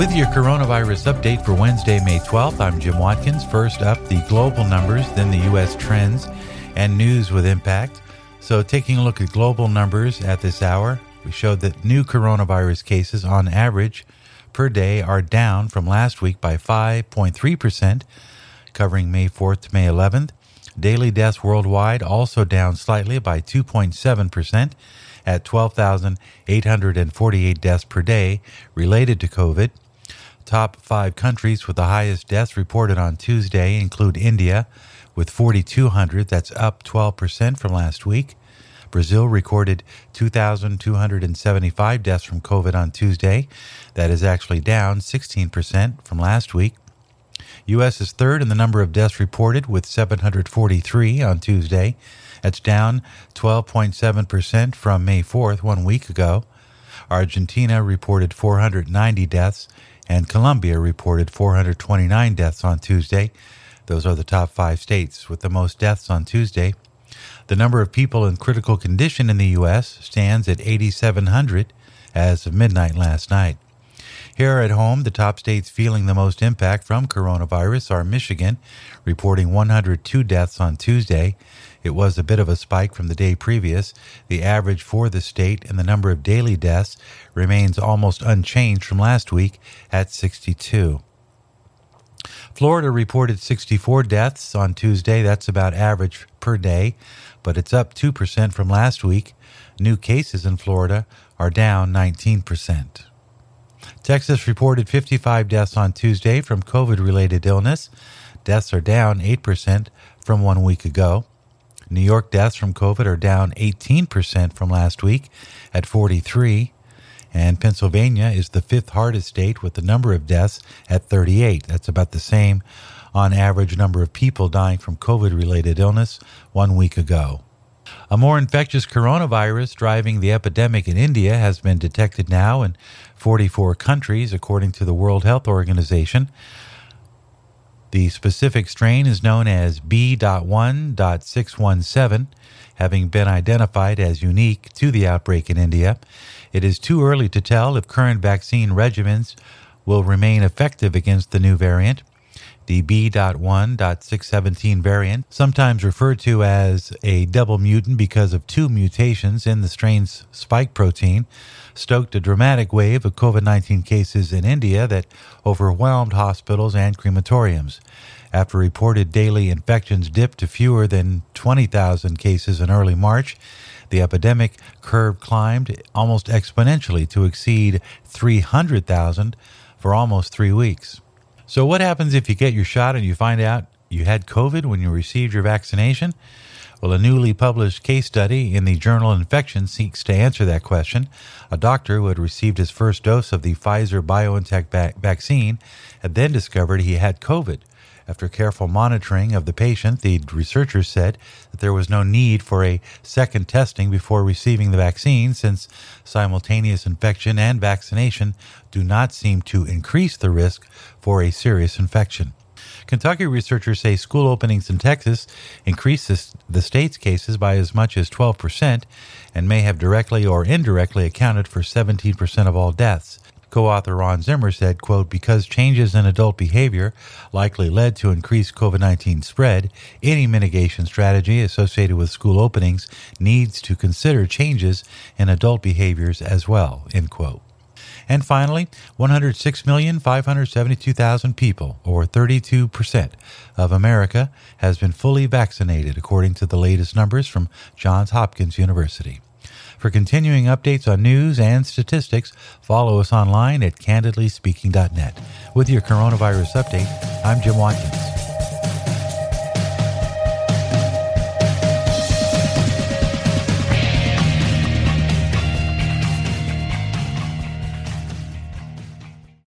With your coronavirus update for Wednesday, May 12th, I'm Jim Watkins. First up, the global numbers, then the U.S. trends and news with impact. So, taking a look at global numbers at this hour, we showed that new coronavirus cases on average per day are down from last week by 5.3%, covering May 4th to May 11th. Daily deaths worldwide also down slightly by 2.7% at 12,848 deaths per day related to COVID. Top five countries with the highest deaths reported on Tuesday include India with 4,200, that's up 12% from last week. Brazil recorded 2,275 deaths from COVID on Tuesday. That is actually down 16% from last week. U.S. is third in the number of deaths reported with 743 on Tuesday. That's down 12.7% from May 4th, one week ago. Argentina reported 490 deaths and Colombia reported 429 deaths on Tuesday. Those are the top five states with the most deaths on Tuesday. The number of people in critical condition in the U.S. stands at 8,700 as of midnight last night. Here at home, the top states feeling the most impact from coronavirus are Michigan, reporting 102 deaths on Tuesday. It was a bit of a spike from the day previous. The average for the state and the number of daily deaths remains almost unchanged from last week at 62. Florida reported 64 deaths on Tuesday. That's about average per day, but it's up 2% from last week. New cases in Florida are down 19%. Texas reported 55 deaths on Tuesday from COVID related illness. Deaths are down 8% from one week ago. New York deaths from COVID are down 18% from last week at 43. And Pennsylvania is the fifth hardest state with the number of deaths at 38. That's about the same on average number of people dying from COVID related illness one week ago. A more infectious coronavirus driving the epidemic in India has been detected now in 44 countries, according to the World Health Organization. The specific strain is known as B.1.617, having been identified as unique to the outbreak in India. It is too early to tell if current vaccine regimens will remain effective against the new variant. The B.1.617 variant, sometimes referred to as a double mutant because of two mutations in the strain's spike protein, stoked a dramatic wave of COVID 19 cases in India that overwhelmed hospitals and crematoriums. After reported daily infections dipped to fewer than 20,000 cases in early March, the epidemic curve climbed almost exponentially to exceed 300,000 for almost three weeks. So, what happens if you get your shot and you find out you had COVID when you received your vaccination? Well, a newly published case study in the journal Infection seeks to answer that question. A doctor who had received his first dose of the Pfizer BioNTech vaccine had then discovered he had COVID. After careful monitoring of the patient, the researchers said that there was no need for a second testing before receiving the vaccine since simultaneous infection and vaccination do not seem to increase the risk for a serious infection. Kentucky researchers say school openings in Texas increased the state's cases by as much as 12% and may have directly or indirectly accounted for 17% of all deaths. Co-author Ron Zimmer said, quote, because changes in adult behavior likely led to increased COVID-19 spread, any mitigation strategy associated with school openings needs to consider changes in adult behaviors as well, end quote. And finally, 106,572,000 people, or 32% of America, has been fully vaccinated, according to the latest numbers from Johns Hopkins University. For continuing updates on news and statistics, follow us online at candidlyspeaking.net. With your coronavirus update, I'm Jim Watkins.